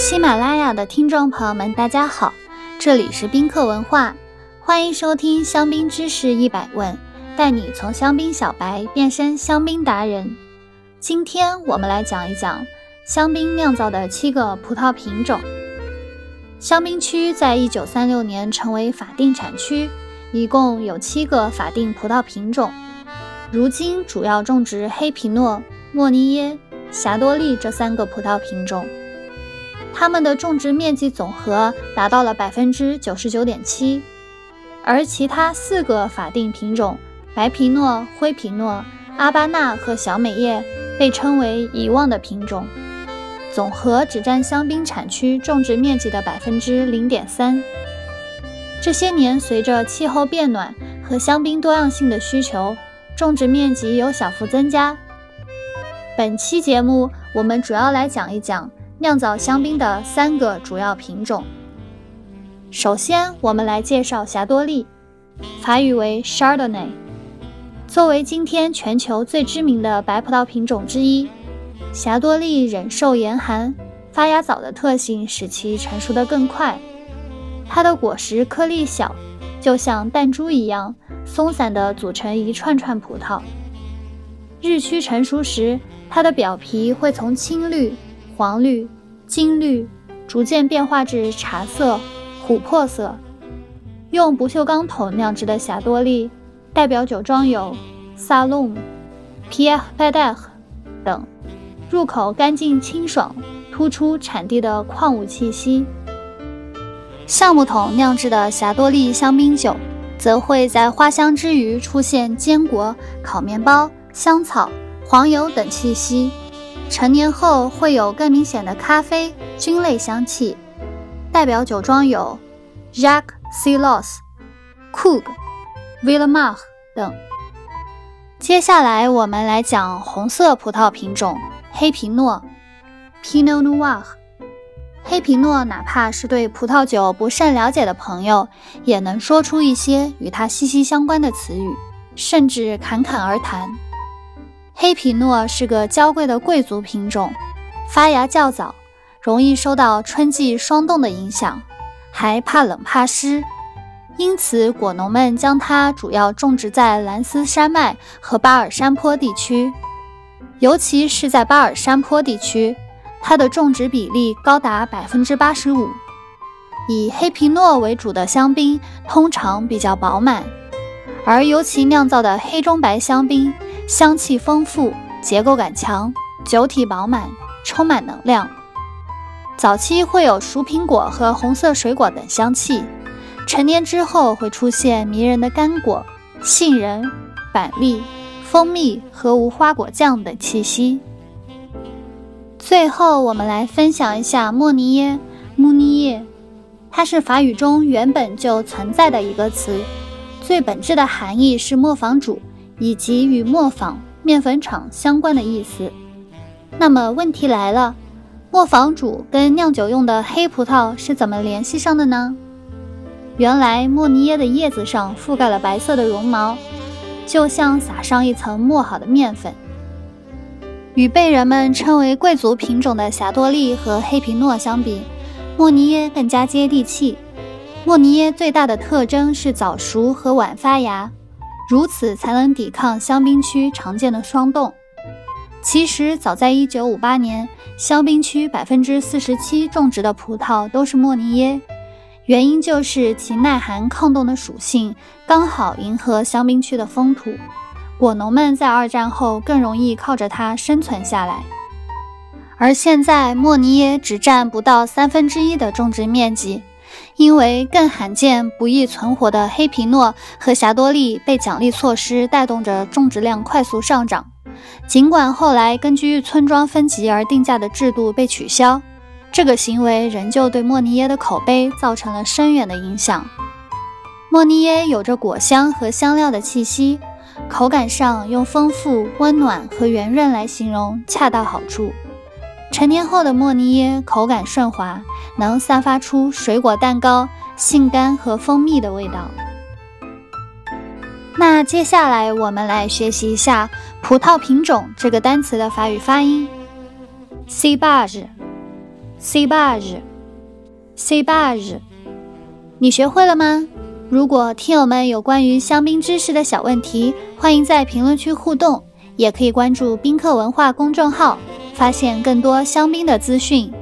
喜马拉雅的听众朋友们，大家好，这里是宾客文化，欢迎收听香槟知识一百问，带你从香槟小白变身香槟达人。今天我们来讲一讲香槟酿造的七个葡萄品种。香槟区在一九三六年成为法定产区，一共有七个法定葡萄品种。如今主要种植黑皮诺、莫尼耶、霞多丽这三个葡萄品种，它们的种植面积总和达到了百分之九十九点七，而其他四个法定品种白皮诺、灰皮诺、阿巴纳和小美叶被称为遗忘的品种。总和只占香槟产区种植面积的百分之零点三。这些年，随着气候变暖和香槟多样性的需求，种植面积有小幅增加。本期节目，我们主要来讲一讲酿造香槟的三个主要品种。首先，我们来介绍霞多丽，法语为 Chardonnay，作为今天全球最知名的白葡萄品种之一。霞多丽忍受严寒、发芽早的特性使其成熟得更快。它的果实颗粒小，就像弹珠一样松散地组成一串串葡萄。日趋成熟时，它的表皮会从青绿、黄绿、金绿逐渐变化至茶色、琥珀色。用不锈钢桶酿制的霞多丽，代表酒庄有萨隆、皮埃贝戴赫等。入口干净清爽，突出产地的矿物气息。橡木桶酿制的霞多丽香槟酒，则会在花香之余出现坚果、烤面包、香草、黄油等气息。成年后会有更明显的咖啡、菌类香气。代表酒庄有 Jacques c l o s Coog、Villemar 等。接下来我们来讲红色葡萄品种。黑皮诺，Pinot Noir。黑皮诺，哪怕是对葡萄酒不甚了解的朋友，也能说出一些与它息息相关的词语，甚至侃侃而谈。黑皮诺是个娇贵的贵族品种，发芽较早，容易受到春季霜冻的影响，还怕冷怕湿，因此果农们将它主要种植在兰斯山脉和巴尔山坡地区。尤其是在巴尔山坡地区，它的种植比例高达百分之八十五。以黑皮诺为主的香槟通常比较饱满，而尤其酿造的黑中白香槟香气丰富，结构感强，酒体饱满，充满能量。早期会有熟苹果和红色水果等香气，成年之后会出现迷人的干果、杏仁、板栗。蜂蜜和无花果酱等气息。最后，我们来分享一下莫尼耶慕尼耶，它是法语中原本就存在的一个词，最本质的含义是磨坊主以及与磨坊面粉厂相关的意思。那么问题来了，磨坊主跟酿酒用的黑葡萄是怎么联系上的呢？原来莫尼耶的叶子上覆盖了白色的绒毛。就像撒上一层磨好的面粉。与被人们称为贵族品种的霞多丽和黑皮诺相比，莫尼耶更加接地气。莫尼耶最大的特征是早熟和晚发芽，如此才能抵抗香槟区常见的霜冻。其实，早在1958年，香槟区百分之四十七种植的葡萄都是莫尼耶。原因就是其耐寒抗冻的属性刚好迎合香槟区的风土，果农们在二战后更容易靠着它生存下来。而现在莫尼耶只占不到三分之一的种植面积，因为更罕见、不易存活的黑皮诺和霞多丽被奖励措施带动着种植量快速上涨。尽管后来根据村庄分级而定价的制度被取消。这个行为仍旧对莫尼耶的口碑造成了深远的影响。莫尼耶有着果香和香料的气息，口感上用丰富、温暖和圆润来形容恰到好处。成年后的莫尼耶口感顺滑，能散发出水果蛋糕、杏干和蜂蜜的味道。那接下来我们来学习一下“葡萄品种”这个单词的法语发音：cibage。cebage，cebage，你学会了吗？如果听友们有关于香槟知识的小问题，欢迎在评论区互动，也可以关注宾客文化公众号，发现更多香槟的资讯。